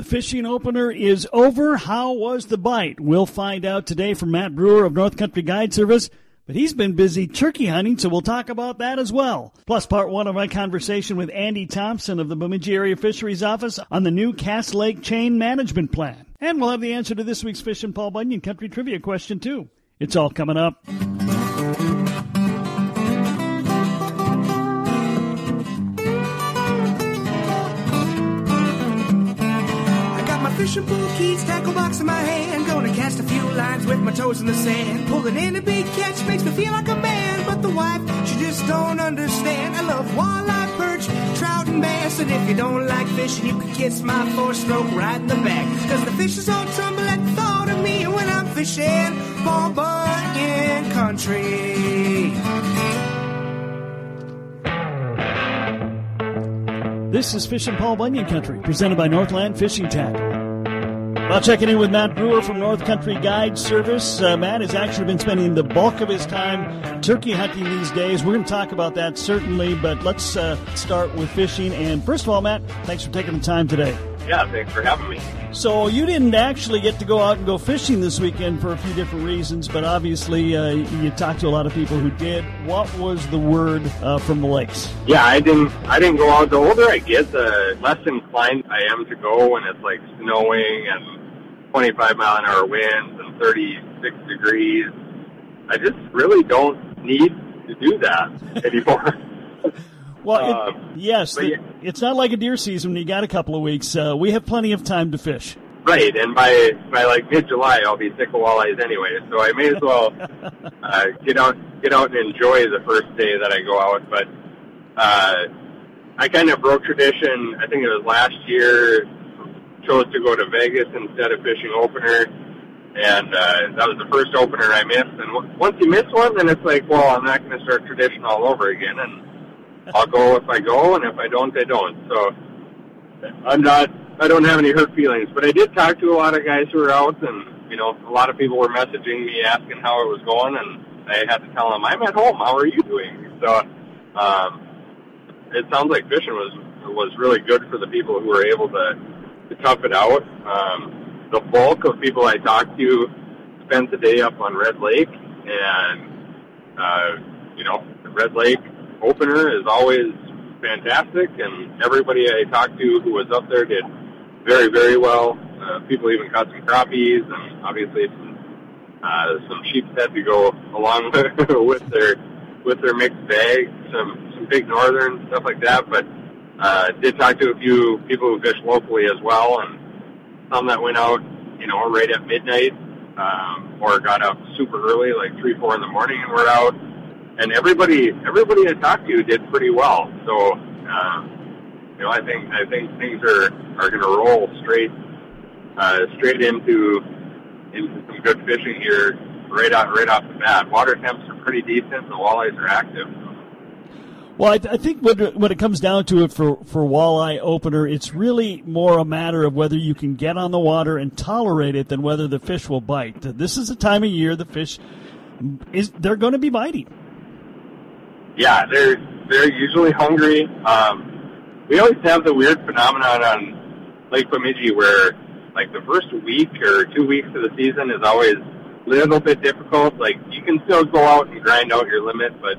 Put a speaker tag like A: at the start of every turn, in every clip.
A: The fishing opener is over. How was the bite? We'll find out today from Matt Breuer of North Country Guide Service. But he's been busy turkey hunting, so we'll talk about that as well. Plus, part one of my conversation with Andy Thompson of the Bemidji Area Fisheries Office on the new Cass Lake Chain Management Plan. And we'll have the answer to this week's Fishin' Paul Bunyan Country Trivia question, too. It's all coming up.
B: Pool keys, tackle box in my hand. Gonna cast a few lines with my toes in the sand. Pulling in a big catch makes me feel like a man. But the wife, she just don't understand. I love walleye, perch, trout, and bass. And if you don't like fishing, you can kiss my four stroke right in the back. Cause the fishes all tremble at the thought of me when I'm fishing Paul Bunyan country.
A: This is Fishing Paul Bunyan Country, presented by Northland Fishing Tackle. Well, checking in with Matt Breuer from North Country Guide Service. Uh, Matt has actually been spending the bulk of his time turkey hunting these days. We're going to talk about that certainly, but let's uh, start with fishing. And first of all, Matt, thanks for taking the time today.
C: Yeah, thanks for having me.
A: So you didn't actually get to go out and go fishing this weekend for a few different reasons, but obviously uh, you talked to a lot of people who did. What was the word uh, from the lakes?
C: Yeah, I didn't. I didn't go out. The older I get, the less inclined I am to go when it's like snowing and 25 mile an hour winds and 36 degrees. I just really don't need to do that anymore.
A: well, it, um, yes, the, yeah. it's not like a deer season. When you got a couple of weeks. Uh, we have plenty of time to fish.
C: Right, and by by like mid July, I'll be sick of walleyes anyway. So I may as well uh, get out get out and enjoy the first day that I go out. But uh, I kind of broke tradition. I think it was last year chose to go to Vegas instead of fishing opener, and uh, that was the first opener I missed. And w- once you miss one, then it's like, well, I'm not going to start tradition all over again, and I'll go if I go, and if I don't, I don't. So I'm not. I don't have any hurt feelings, but I did talk to a lot of guys who were out, and you know, a lot of people were messaging me asking how it was going, and I had to tell them I'm at home. How are you doing? So um, it sounds like fishing was was really good for the people who were able to to tough it out. Um, the bulk of people I talked to spent the day up on Red Lake, and uh, you know, the Red Lake opener is always fantastic, and everybody I talked to who was up there did very, very well. Uh, people even caught some crappies, and obviously some uh, some sheepshead to go along with their with their mixed bag, some some big northern stuff like that, but uh, did talk to a few people who fish locally as well, and some that went out, you know, right at midnight, um, or got up super early, like three, four in the morning, and were out. And everybody, everybody I talked to did pretty well. So, uh, you know, I think I think things are are going to roll straight uh, straight into into some good fishing here right out right off the bat. Water temps are pretty decent. The walleyes are active.
A: Well, I, I think when, when it comes down to it for, for walleye opener, it's really more a matter of whether you can get on the water and tolerate it than whether the fish will bite. This is the time of year the fish is they're going to be biting.
C: Yeah, they're they're usually hungry. Um, we always have the weird phenomenon on Lake Bemidji where, like, the first week or two weeks of the season is always a little bit difficult. Like, you can still go out and grind out your limit, but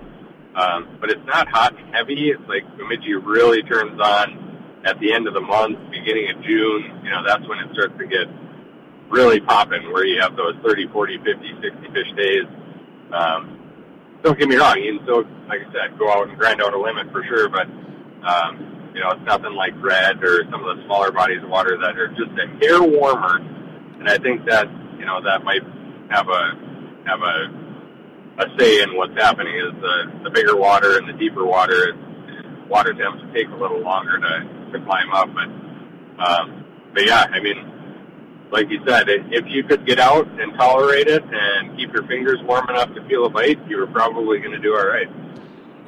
C: um, but it's not hot and heavy. It's like Bemidji really turns on at the end of the month, beginning of June. You know, that's when it starts to get really popping, where you have those 30, 40, 50, 60 fish days. Um, don't get me wrong, you can still, like I said, go out and grind out a limit for sure, but, um, you know, it's nothing like red or some of the smaller bodies of water that are just a hair warmer. And I think that, you know, that might have a, have a a say in what's happening is the, the bigger water and the deeper water, water temps take a little longer to, to climb up. But, um, but yeah, I mean, like you said, if you could get out and tolerate it and keep your fingers warm enough to feel a bite, you were probably going to do all right.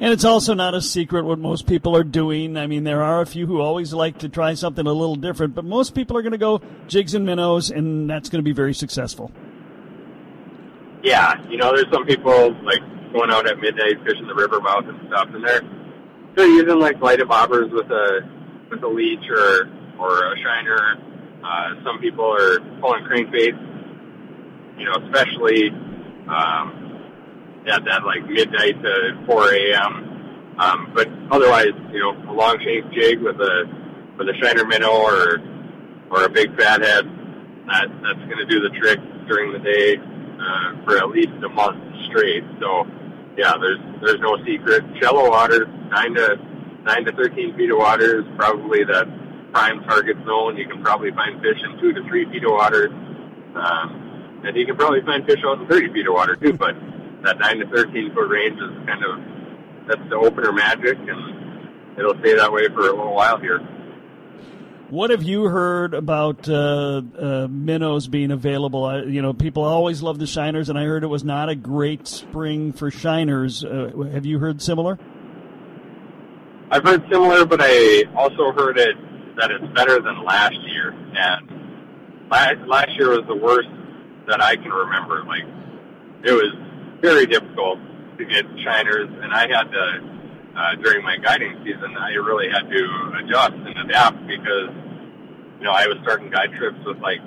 A: And it's also not a secret what most people are doing. I mean, there are a few who always like to try something a little different, but most people are going to go jigs and minnows, and that's going to be very successful
C: yeah, you know, there's some people like going out at midnight fishing the river mouth and stuff, and they're they're using like lighted bobbers with a with a leech or or a shiner, Uh, some people are pulling crankbaits, you know, especially um, at that like midnight to 4 a.m. Um, but otherwise, you know, a long shank jig with a with a shiner minnow or or a big fathead, that that's going to do the trick during the day uh, for at least a month straight. So, yeah, there's there's no secret. Shallow water, nine to nine to thirteen feet of water is probably that prime target zone. You can probably find fish in two to three feet of water, um, and you can probably find fish out in thirty feet of water too. But that nine to thirteen foot range is kind of that's the opener magic, and it'll stay that way for a little while here.
A: What have you heard about uh, uh, minnows being available? Uh, you know, people always love the shiners, and I heard it was not a great spring for shiners. Uh, have you heard similar?
C: I've heard similar, but I also heard it that it's better than last year. And last, last year was the worst that I can remember. Like, it was very difficult to get shiners, and I had to uh, during my guiding season, I really had to adjust and adapt because, you know, I was starting guide trips with like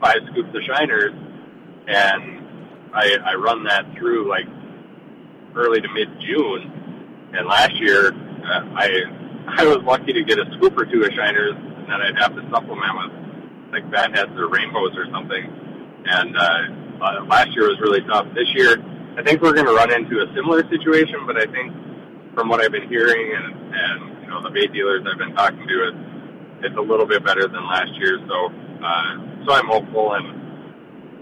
C: five scoops of shiners, and I, I run that through like early to mid June. And last year, uh, I I was lucky to get a scoop or two of shiners, and then I'd have to supplement with like fatheads or rainbows or something. And uh, uh, last year was really tough. This year, I think we're going to run into a similar situation, but I think from what I've been hearing and, and you know the bait dealers I've been talking to, it's it's a little bit better than last year. So uh, so I'm hopeful, and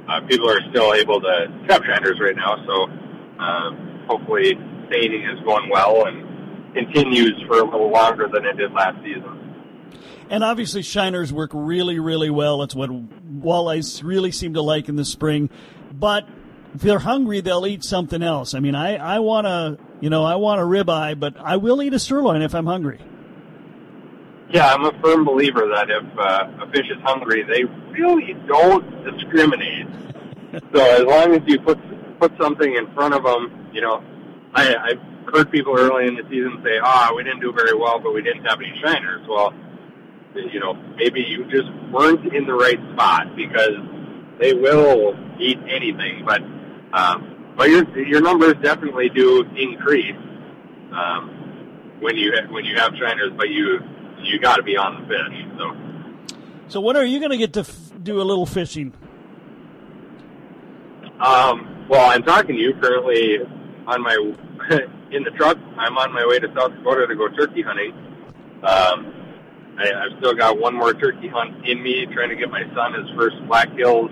C: uh, people are still able to trap shiners right now. So uh, hopefully seining is going well and continues for a little longer than it did last season.
A: And obviously, shiners work really, really well. It's what walleyes really seem to like in the spring. But if they're hungry, they'll eat something else. I mean, I, I want to, you know, I want a ribeye, but I will eat a sirloin if I'm hungry.
C: Yeah, I'm a firm believer that if uh, a fish is hungry, they really don't discriminate. so as long as you put put something in front of them, you know, I, I've heard people early in the season say, "Ah, we didn't do very well, but we didn't have any shiners." Well, you know, maybe you just weren't in the right spot because they will eat anything, but um, but your your numbers definitely do increase um, when you when you have shiners, but you you got to be on the fish. So,
A: so when are you going to get to f- do a little fishing?
C: Um, well, I'm talking to you currently on my in the truck. I'm on my way to South Dakota to go turkey hunting. Um, I, I've still got one more turkey hunt in me, trying to get my son his first Black Hills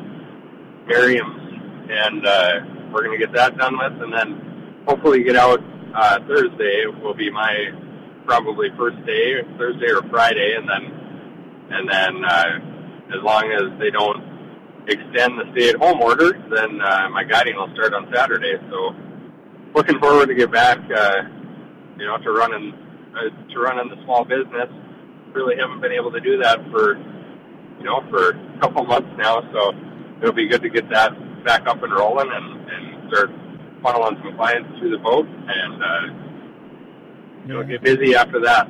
C: Merriam's and uh, we're going to get that done with, and then hopefully get out uh, Thursday will be my probably first day, Thursday or Friday, and then and then uh, as long as they don't extend the stay-at-home order, then uh, my guiding will start on Saturday. So looking forward to get back, uh, you know, to running uh, to running the small business. Really haven't been able to do that for you know for a couple months now, so it'll be good to get that back up and rolling and, and start funneling some clients through the boat and uh, you know get busy after that.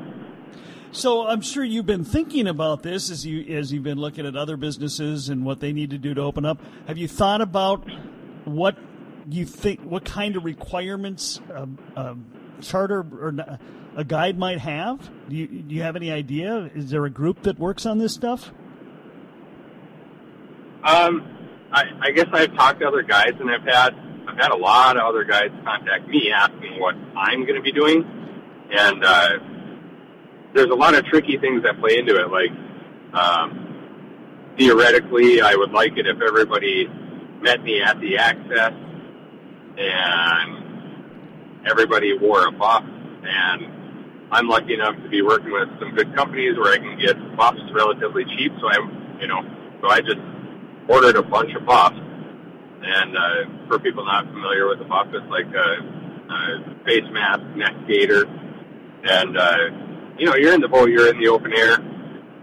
A: So I'm sure you've been thinking about this as you as you've been looking at other businesses and what they need to do to open up. Have you thought about what you think, what kind of requirements a, a charter or a guide might have? Do you do you have any idea? Is there a group that works on this stuff?
C: Um, I, I guess I've talked to other guides, and I've had I've had a lot of other guides contact me asking what I'm going to be doing, and uh, there's a lot of tricky things that play into it. Like um, theoretically, I would like it if everybody met me at the access and everybody wore a buff. And I'm lucky enough to be working with some good companies where I can get buffs relatively cheap. So I'm, you know, so I just ordered a bunch of buffs. And uh, for people not familiar with the buff, it's like a, a face mask, neck gaiter, and uh, you know you're in the boat, you're in the open air,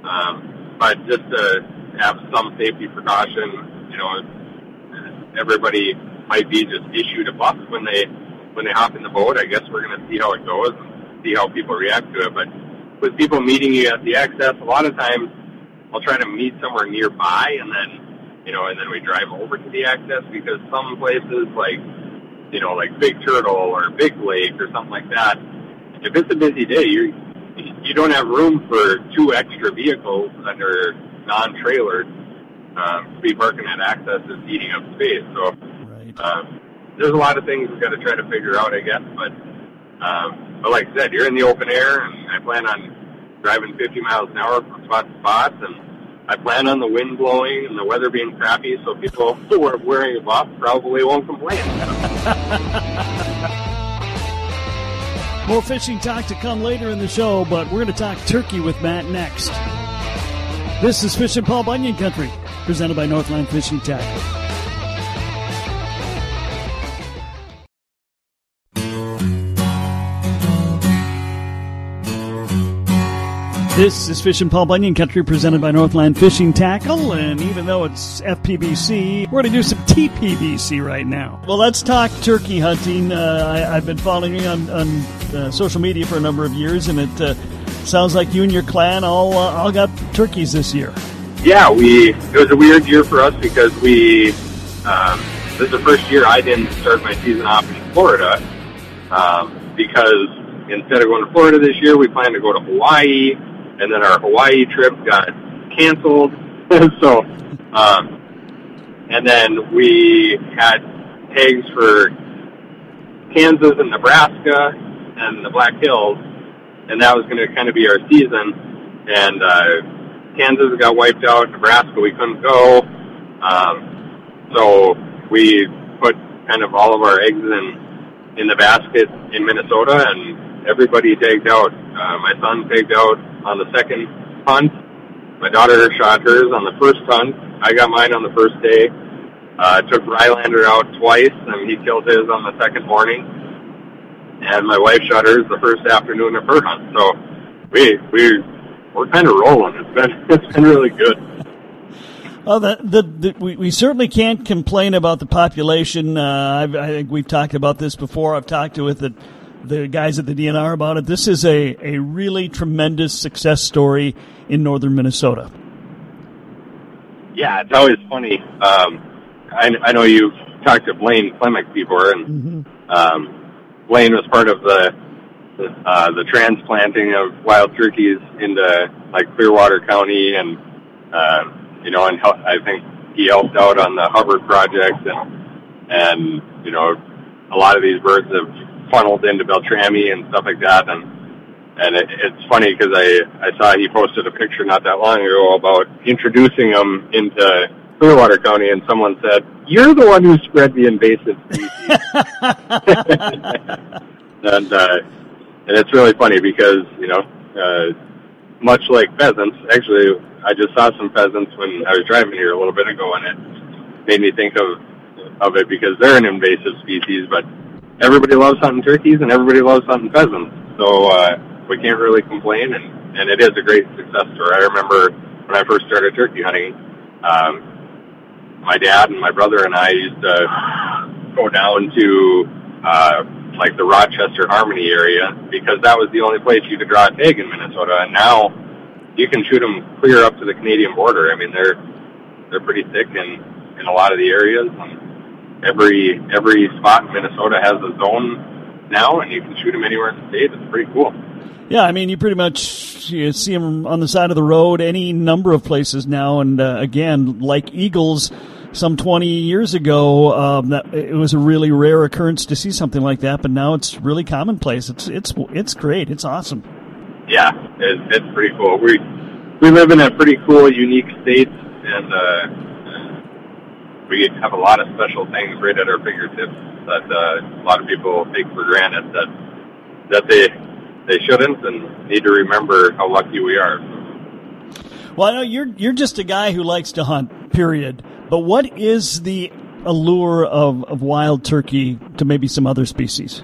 C: um, but just to have some safety precaution, you know, everybody might be just issued a buff when they when they hop in the boat. I guess we're going to see how it goes and see how people react to it. But with people meeting you at the access, a lot of times I'll try to meet somewhere nearby, and then you know, and then we drive over to the access because some places like you know, like Big Turtle or Big Lake or something like that. If it's a busy day, you you don't have room for two extra vehicles that are non-trailered. Um, to be parking at access is eating up space. So
A: Right.
C: um, there's a lot of things we've got to try to figure out, I guess. But um, but like I said, you're in the open air, and I plan on driving 50 miles an hour from spot to spot, and I plan on the wind blowing and the weather being crappy, so people who are wearing a buff probably won't complain.
A: More fishing talk to come later in the show, but we're going to talk turkey with Matt next. This is Fishing Paul Bunyan Country, presented by Northland Fishing Tackle. This is Fishing Paul Bunyan Country presented by Northland Fishing Tackle, and even though it's FPBC, we're going to do some TPBC right now. Well, let's talk turkey hunting. Uh, I, I've been following you on, on uh, social media for a number of years, and it uh, sounds like you and your clan all uh, all got turkeys this year.
C: Yeah, we it was a weird year for us because we um, this is the first year I didn't start my season off in Florida um, because instead of going to Florida this year, we planned to go to Hawaii, and then our Hawaii trip got canceled. so, um, and then we had tags for Kansas and Nebraska and the Black Hills, and that was going to kind of be our season. And uh, Kansas got wiped out. Nebraska, we couldn't go. Um, so we put kind of all of our eggs in in the basket in Minnesota, and everybody tagged out. Uh, my son tagged out on the second hunt. My daughter shot hers on the first hunt. I got mine on the first day. Uh, took Rylander out twice, and he killed his on the second morning. And my wife shot hers the first afternoon of her hunt. So we we we're kind of rolling. It's been it's been really good.
A: Well, the, the, the, we, we certainly can't complain about the population. Uh, I've, I think we've talked about this before. I've talked to with the, the guys at the DNR about it. This is a, a really tremendous success story in northern Minnesota.
C: Yeah, it's always funny. Um, I, I know you talked to Blaine Klemek before, and um, Blaine was part of the uh, the transplanting of wild turkeys into like Clearwater County, and uh, you know, and hel- I think he helped out on the Hubbard project, and and you know, a lot of these birds have funneled into Beltrami and stuff like that, and and it, it's funny because I I saw he posted a picture not that long ago about introducing them into Clearwater County, and someone said, "You're the one who spread the invasive species." and uh, and it's really funny because you know, uh, much like pheasants, actually, I just saw some pheasants when I was driving here a little bit ago, and it made me think of of it because they're an invasive species, but everybody loves hunting turkeys and everybody loves hunting pheasants, so uh, we can't really complain, and and it is a great success story. I remember when I first started turkey hunting. Um, my dad and my brother and I used to go down to uh, like the Rochester Harmony area because that was the only place you could draw a tag in Minnesota. And now you can shoot them clear up to the Canadian border. I mean, they're they're pretty thick in in a lot of the areas. And every every spot in Minnesota has a zone now, and you can shoot them anywhere in the state. It's pretty cool.
A: Yeah, I mean, you pretty much you see them on the side of the road, any number of places now. And uh, again, like eagles, some 20 years ago, um, that it was a really rare occurrence to see something like that. But now it's really commonplace. It's it's it's great. It's awesome.
C: yeah, it, it's pretty cool. We we live in a pretty cool, unique state, and uh, we have a lot of special things right at our fingertips that uh, a lot of people take for granted that that they they shouldn't and need to remember how lucky we are.
A: Well, I know you're you're just a guy who likes to hunt. Period. But what is the allure of, of wild turkey to maybe some other species?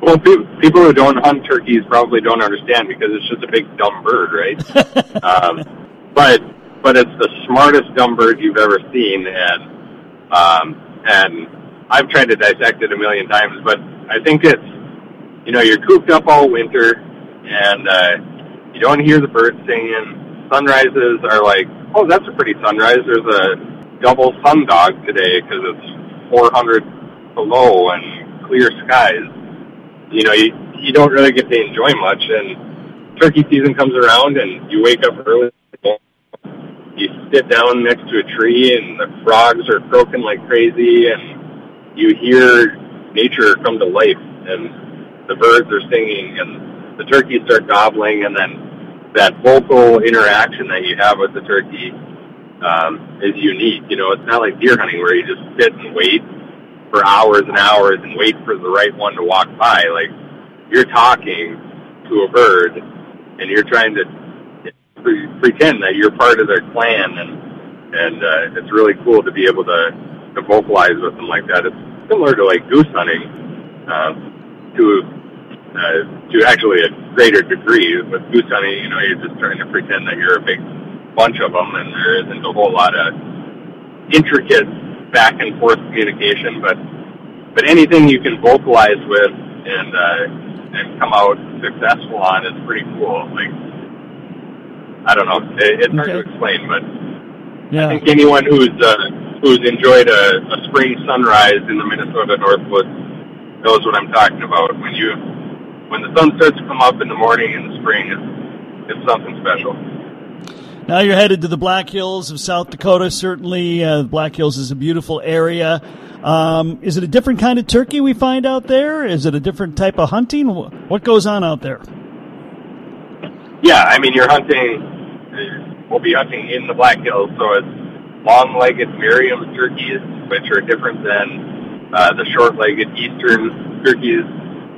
C: Well, pe- people who don't hunt turkeys probably don't understand because it's just a big dumb bird, right? um, but but it's the smartest dumb bird you've ever seen, and um, and I've tried to dissect it a million times, but I think it's you know you're cooped up all winter, and uh, you don't hear the birds singing. Sunrises are like oh, that's a pretty sunrise. There's a double sun dog today because it's 400 below and clear skies. You know, you, you don't really get to enjoy much. And turkey season comes around and you wake up early. Sit down next to a tree and the frogs are croaking like crazy and you hear nature come to life and the birds are singing and the turkeys start gobbling and then that vocal interaction that you have with the turkey um, is unique. You know, it's not like deer hunting where you just sit and wait for hours and hours and wait for the right one to walk by. Like you're talking to a bird and you're trying to pre- pretend that you're part of their clan and and uh, it's really cool to be able to to vocalize with them like that. It's similar to like goose hunting uh, to uh, to actually a greater degree. With goose hunting, you know, you're just trying to pretend that you're a big bunch of them, and there isn't a whole lot of intricate back and forth communication. But but anything you can vocalize with and uh, and come out successful on is pretty cool. Like I don't know, it, it's hard to explain, but
A: Yeah.
C: I think anyone who's uh, who's enjoyed a, a spring sunrise in the Minnesota Northwoods knows what I'm talking about. When you when the sun starts to come up in the morning in the spring, it's it's something special.
A: Now you're headed to the Black Hills of South Dakota. Certainly, uh, the Black Hills is a beautiful area. Um, is it a different kind of turkey we find out there? Is it a different type of hunting? What goes on out there?
C: Yeah, I mean you're hunting. We'll be hunting in the Black Hills, so it's long-legged Merriam turkeys, which are different than uh, the short-legged Eastern turkeys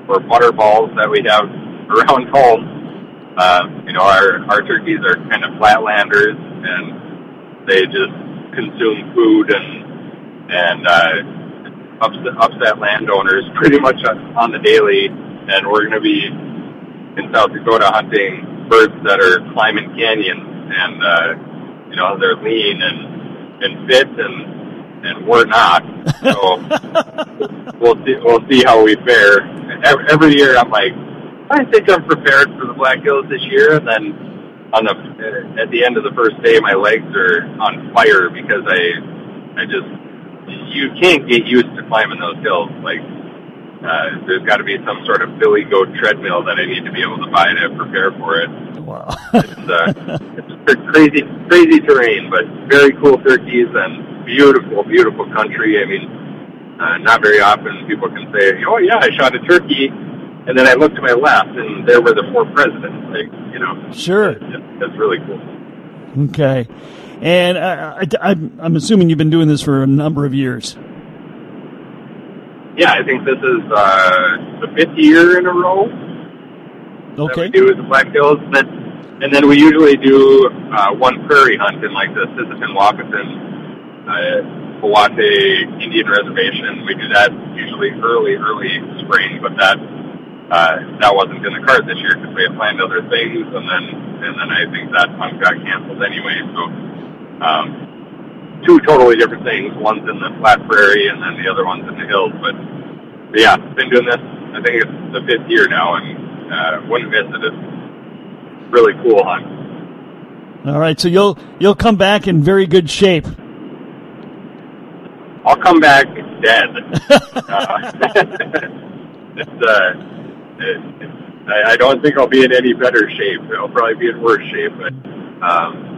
C: or butterballs that we have around home. Uh, you know, our our turkeys are kind of flatlanders, and they just consume food and and uh, upset, upset landowners pretty much on, on the daily. And we're going to be in South Dakota hunting birds that are climbing canyons, and uh, you know they're lean and and fit, and and we're not. So we'll see we'll see how we fare. Every, every year, I'm like, I think I'm prepared for the Black Hills this year, and then on the at the end of the first day, my legs are on fire because I I just you can't get used to climbing those hills like uh, there's got to be some sort of Billy Goat treadmill that I need to be able to buy to prepare for it.
A: Wow.
C: It's, uh, it's crazy, crazy terrain, but very cool turkeys and beautiful, beautiful country. I mean, uh, not very often people can say, "Oh yeah, I shot a turkey," and then I looked to my left, and there were the four presidents. Like, you know,
A: Sure.
C: that's really cool.
A: Okay. And uh, I, I'm I'm assuming you've been doing this for a number of years.
C: Yeah, I think this is uh, the fifth year in a row that we do the Black Hills. And then, and then we usually do uh, one prairie hunt in like the Sisseton Wahpeton uh, Oyate Indian Reservation. We do that usually early, early spring, but that uh, that wasn't in the card this year because we had planned other things, and then and then I think that hunt got canceled anyway. So um, two totally different things. One's in the flat prairie, and then the other one's in the hills. But, but yeah, been doing this. I think it's the fifth year now, and uh, wouldn't miss it. It's really cool hunt.
A: All right. So you'll you'll come back in very good shape.
C: I'll come back dead. uh, it's, uh, it, I, I don't think I'll be in any better shape. I'll probably be in worse shape, but um,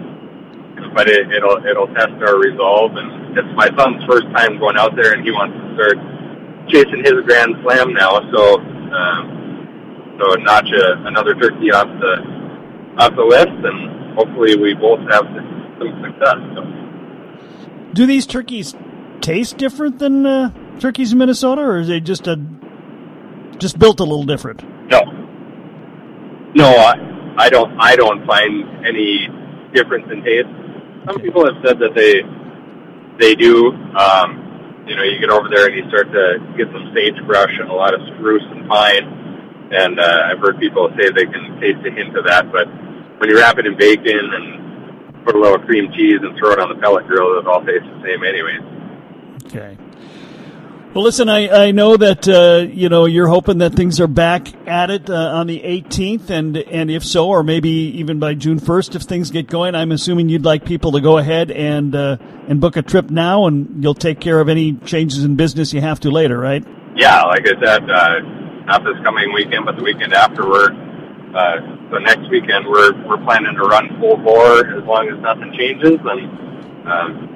C: but it, it'll it'll test our resolve. And it's my son's first time going out there, and he wants to start chasing his grand slam now. So um, so notch a, another turkey off the off the list, and hopefully we both have some success. So.
A: Do these turkeys taste different than uh, turkeys in Minnesota, or is they just a just built a little different?
C: No. No, I, I don't. I don't find any difference in taste. Some people have said that they they do. Um, you know, you get over there and you start to get some sagebrush and a lot of spruce and pine, and uh, I've heard people say they can taste a hint of that. But when you wrap it in bacon and put a little cream cheese and throw it on the pellet grill, it all tastes the same, anyways.
A: Okay. Well, listen, I, I know that uh, you know you're hoping that things are back at it uh, on the 18th, and and if so, or maybe even by June 1st, if things get going, I'm assuming you'd like people to go ahead and uh, and book a trip now, and you'll take care of any changes in business you have to later, right?
C: Yeah, like I said, uh, not this coming weekend, but the weekend afterward. Uh, so next weekend, we're we're planning to run full bore as long as nothing changes, and. Um,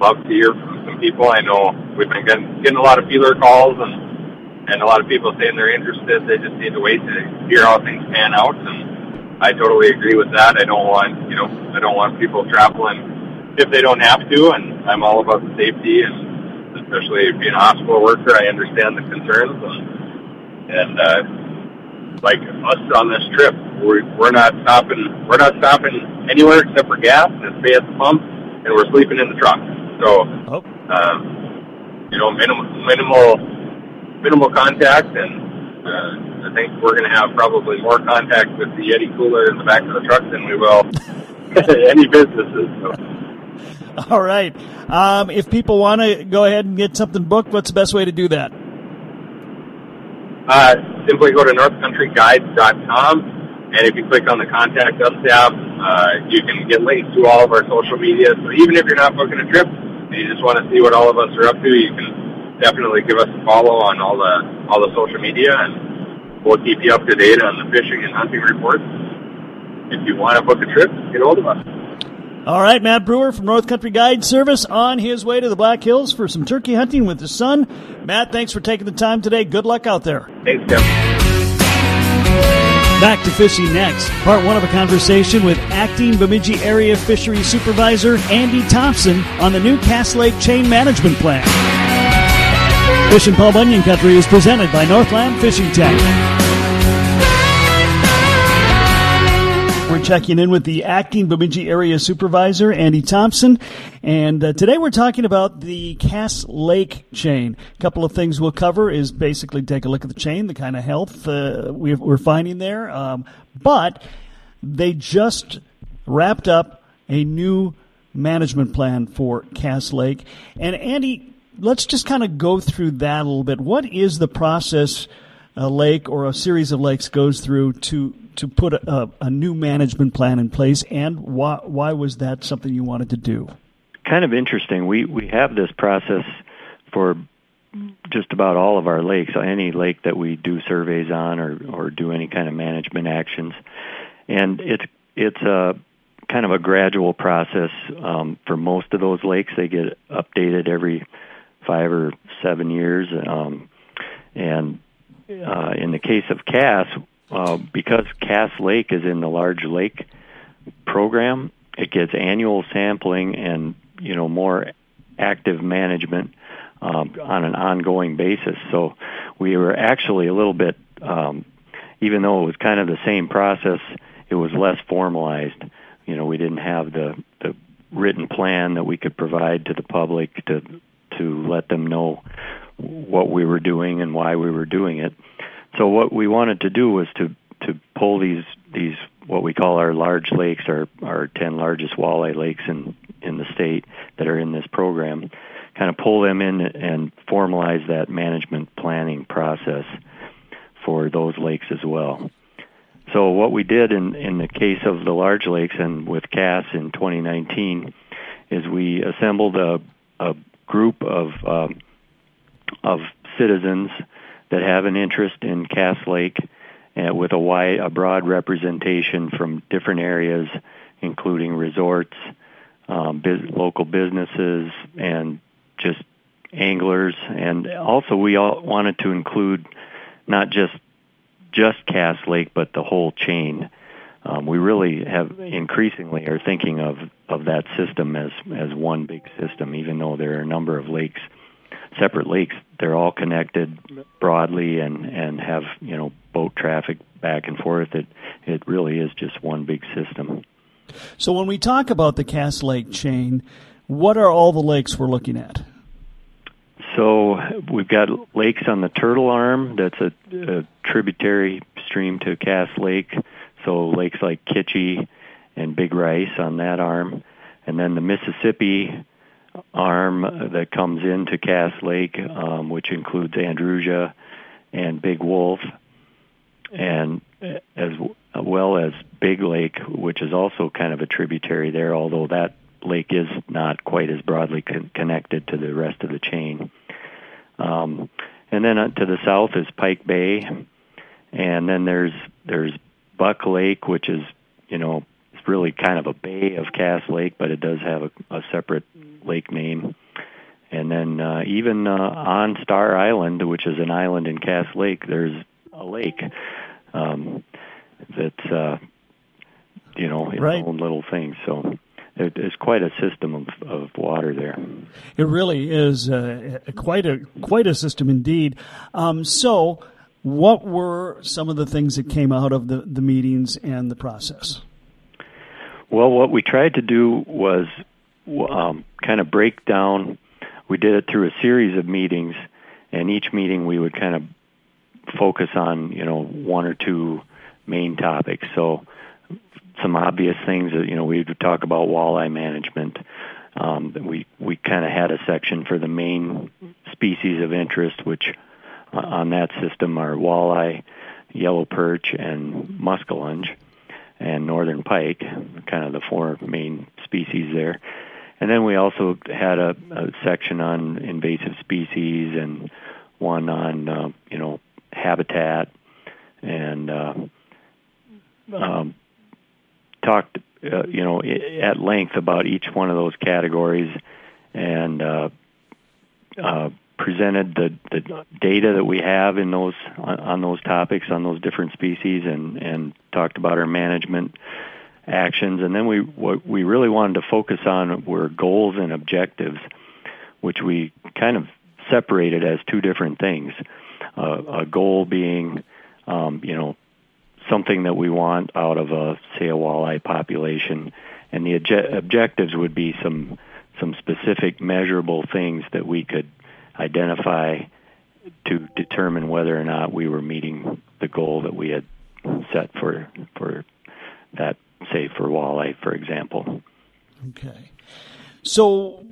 C: love to hear from some people. I know we've been getting, getting a lot of feeler calls and and a lot of people saying they're interested. They just need to wait to hear how things pan out. And I totally agree with that. I don't want you know I don't want people traveling if they don't have to. And I'm all about the safety and especially being a hospital worker, I understand the concerns and and uh, like us on this trip, we're, we're not stopping. We're not stopping anywhere except for gas and stay at the pump, and we're sleeping in the truck. So, oh. um, you know, minimal, minimal, minimal contact, and uh, I think we're going to have probably more contact with the Yeti cooler in the back of the truck than we will any businesses. So.
A: All right. Um, if people want to go ahead and get something booked, what's the best way to do that?
C: Uh, simply go to northcountryguides.com. And if you click on the contact us tab, uh, you can get links to all of our social media. So even if you're not booking a trip, you just want to see what all of us are up to, you can definitely give us a follow on all the all the social media, and we'll keep you up to date on the fishing and hunting reports. If you want to book a trip, get hold of us.
A: All right, Matt Breuer from North Country Guide Service on his way to the Black Hills for some turkey hunting with his son. Matt, thanks for taking the time today. Good luck out there.
C: Thanks, Tim.
A: Back to fishing next. Part one of a conversation with acting Bemidji Area Fisheries Supervisor Andy Thompson on the new Cass Lake Chain Management Plan. Fishin' Paul Bunyan Country is presented by Northland Fishing Tackle. We're checking in with the acting Bemidji area supervisor, Andy Thompson. And uh, today we're talking about the Cass Lake chain. A couple of things we'll cover is basically take a look at the chain, the kind of health uh, we're finding there. Um, but they just wrapped up a new management plan for Cass Lake. And Andy, let's just kind of go through that a little bit. What is the process a lake or a series of lakes goes through to to put a, a new management plan in place, and why why was that something you wanted to do?
D: Kind of interesting. We we have this process for just about all of our lakes, any lake that we do surveys on or or do any kind of management actions, and it's it's a kind of a gradual process um, for most of those lakes. They get updated every five or seven years, um, and uh, in the case of Cass, uh, because Cass Lake is in the large lake program, it gets annual sampling and you know more active management um, on an ongoing basis. So we were actually a little bit, um, even though it was kind of the same process, it was less formalized. You know, we didn't have the the written plan that we could provide to the public to to let them know what we were doing and why we were doing it. So what we wanted to do was to to pull these these what we call our large lakes, our our ten largest walleye lakes in in the state that are in this program, kind of pull them in and formalize that management planning process for those lakes as well. So what we did in in the case of the large lakes and with Cass in 2019 is we assembled a a group of uh, of citizens that have an interest in Cass Lake uh, with a wide, a broad representation from different areas, including resorts, um, biz- local businesses, and just anglers. And also, we all wanted to include not just just Cass Lake, but the whole chain. Um, we really have increasingly are thinking of of that system as as one big system, even though there are a number of lakes separate lakes. They're all connected broadly and and have you know boat traffic back and forth. It it really is just one big system.
A: So when we talk about the Cass Lake chain, what are all the lakes we're looking at?
D: So we've got lakes on the Turtle Arm. That's a, a tributary stream to Cass Lake. So lakes like Kitchi and Big Rice on that arm, and then the Mississippi arm that comes into Cass Lake, um, which includes Andrusia and Big Wolf, and as well as Big Lake, which is also kind of a tributary there, although that lake is not quite as broadly con- connected to the rest of the chain. Um, and then uh, to the south is Pike Bay, and then there's there's Buck Lake, which is you know it's really kind of a bay of Cass Lake, but it does have a, a separate lake name. And then uh, even uh, on Star Island, which is an island in Cass Lake, there's a lake um, that's uh, you know its
A: right.
D: own little thing. So it is quite a system of, of water there.
A: It really is uh, quite a quite a system indeed. Um, so, what were some of the things that came out of the, the meetings and the process?
D: Well, what we tried to do was um, kind of break down. We did it through a series of meetings, and each meeting we would kind of focus on, you know, one or two main topics. So, some obvious things that you know we would talk about walleye management. Um, we we kind of had a section for the main species of interest, which uh, on that system are walleye, yellow perch, and muskellunge, and northern pike, kind of the four main species there. And then we also had a, a section on invasive species and one on uh, you know habitat and uh, um, talked uh, you know at length about each one of those categories and uh, uh, presented the, the data that we have in those on, those topics on those different species and and talked about our management actions. And then we what we really wanted to focus on were goals and objectives which we kind of separated as two different things. Uh, a goal being um, you know something that we want out of a say a walleye population. And the obje- objectives would be some some specific measurable things that we could identify to determine whether or not we were meeting the goal that we had set for for that say for walleye for example.
A: Okay. So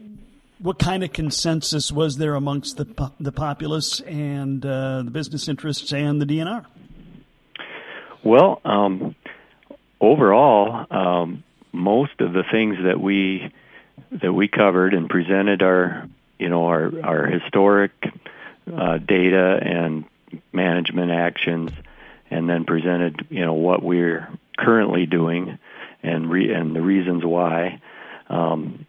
A: what kind of consensus was there amongst the the populace and uh, the business interests and the DNR
D: well, um, overall, um, most of the things that we that we covered and presented our you know our our historic uh, data and management actions, and then presented you know what we're currently doing and re- and the reasons why. Um,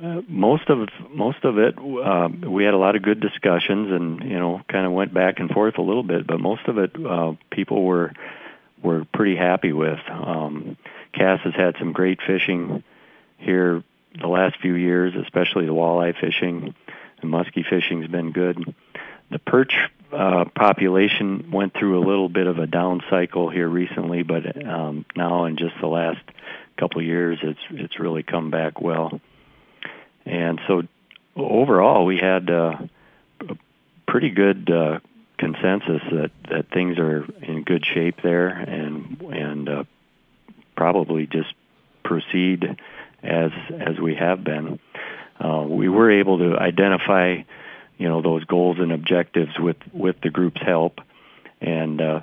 D: uh, most of most of it, uh, we had a lot of good discussions, and you know, kind of went back and forth a little bit. But most of it, uh, people were we're pretty happy with. Um, Cass has had some great fishing here the last few years, especially the walleye fishing. The muskie fishing's been good. The perch uh, population went through a little bit of a down cycle here recently, but um, now in just the last couple of years, it's it's really come back well. And so overall, we had uh, a pretty good uh, consensus that that things are in good shape there, and and uh, probably just proceed as as we have been. Uh, we were able to identify, you know, those goals and objectives with with the group's help, and uh,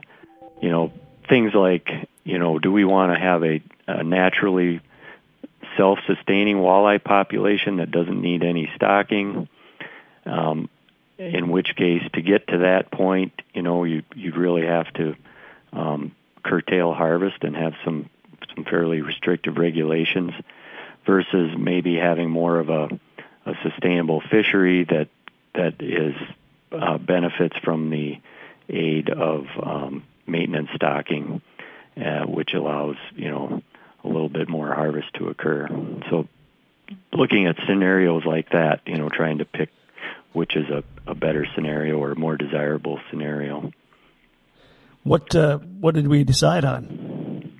D: you know, things like, you know, do we want to have a, a naturally self-sustaining walleye population that doesn't need any stocking? Um, in which case to get to that point, you know, you you'd really have to um, curtail harvest and have some some fairly restrictive regulations versus maybe having more of a, a sustainable fishery that that is uh, benefits from the aid of um, maintenance stocking, uh, which allows you know a little bit more harvest to occur. So, looking at scenarios like that, you know, trying to pick which is a, a better scenario or a more desirable scenario.
A: What uh, what did we decide on?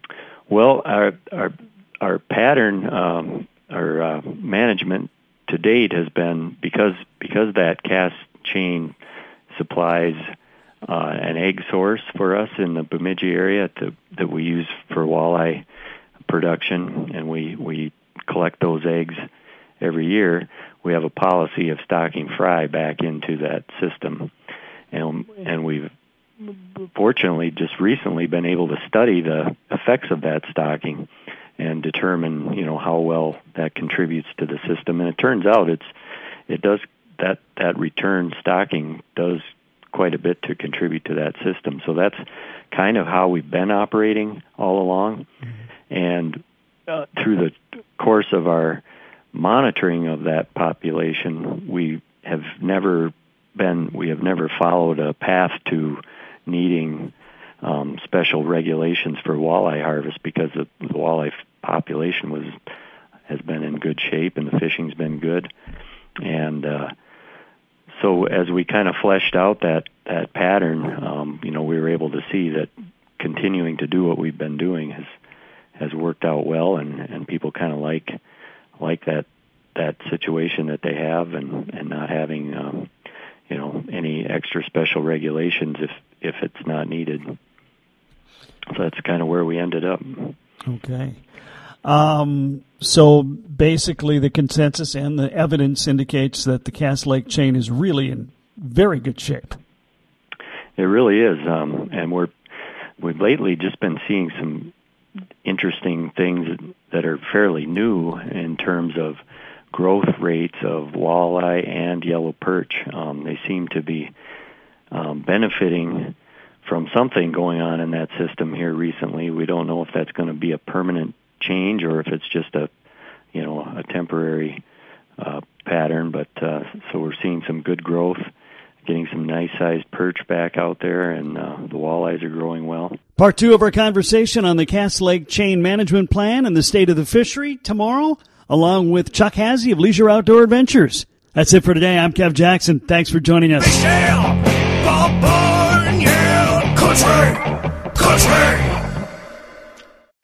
D: Well, our our our pattern, um, our uh, management to date has been because because that Cass chain supplies uh, an egg source for us in the Bemidji area to, that we use for walleye production, and we we collect those eggs every year, we have a policy of stocking fry back into that system, and and we've fortunately just recently been able to study the effects of that stocking and determine you know how well that contributes to the system. And it turns out it's it does that that return stocking does quite a bit to contribute to that system. So that's kind of how we've been operating all along. Mm-hmm. And uh, through the course of our monitoring of that population, we have never been we have never followed a path to needing um, special regulations for walleye harvest because the, the walleye population was has been in good shape and the fishing's been good and uh, so as we kind of fleshed out that that pattern, um, you know, we were able to see that continuing to do what we've been doing has has worked out well, and and people kind of like like that that situation that they have, and and not having um, you know any extra special regulations if if it's not needed. So that's kind of where we ended up.
A: Okay. Um, so basically, the consensus and the evidence indicates that the Cass Lake chain is really in very good shape.
D: It really is, um, and we're we've lately just been seeing some interesting things that are fairly new in terms of growth rates of walleye and yellow perch. Um, they seem to be um, benefiting from something going on in that system here recently. We don't know if that's going to be a permanent change or if it's just a you know a temporary uh, pattern. But uh, so we're seeing some good growth, getting some nice sized perch back out there, and uh, the walleyes are growing well.
A: Part two of our conversation on the Cass Lake Chain Management Plan and the state of the fishery tomorrow, along with Chuck Hazy of Leisure Outdoor Adventures. That's it for today. I'm Kev Jackson. Thanks for joining us. Yeah, yeah, country,
E: country.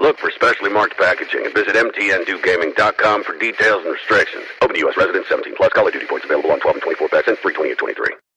E: Look for specially marked packaging and visit mtndewgaming.com for details and restrictions. Open to U.S. residents 17 plus. Call of Duty points available on 12 and 24 packs and free 28 23.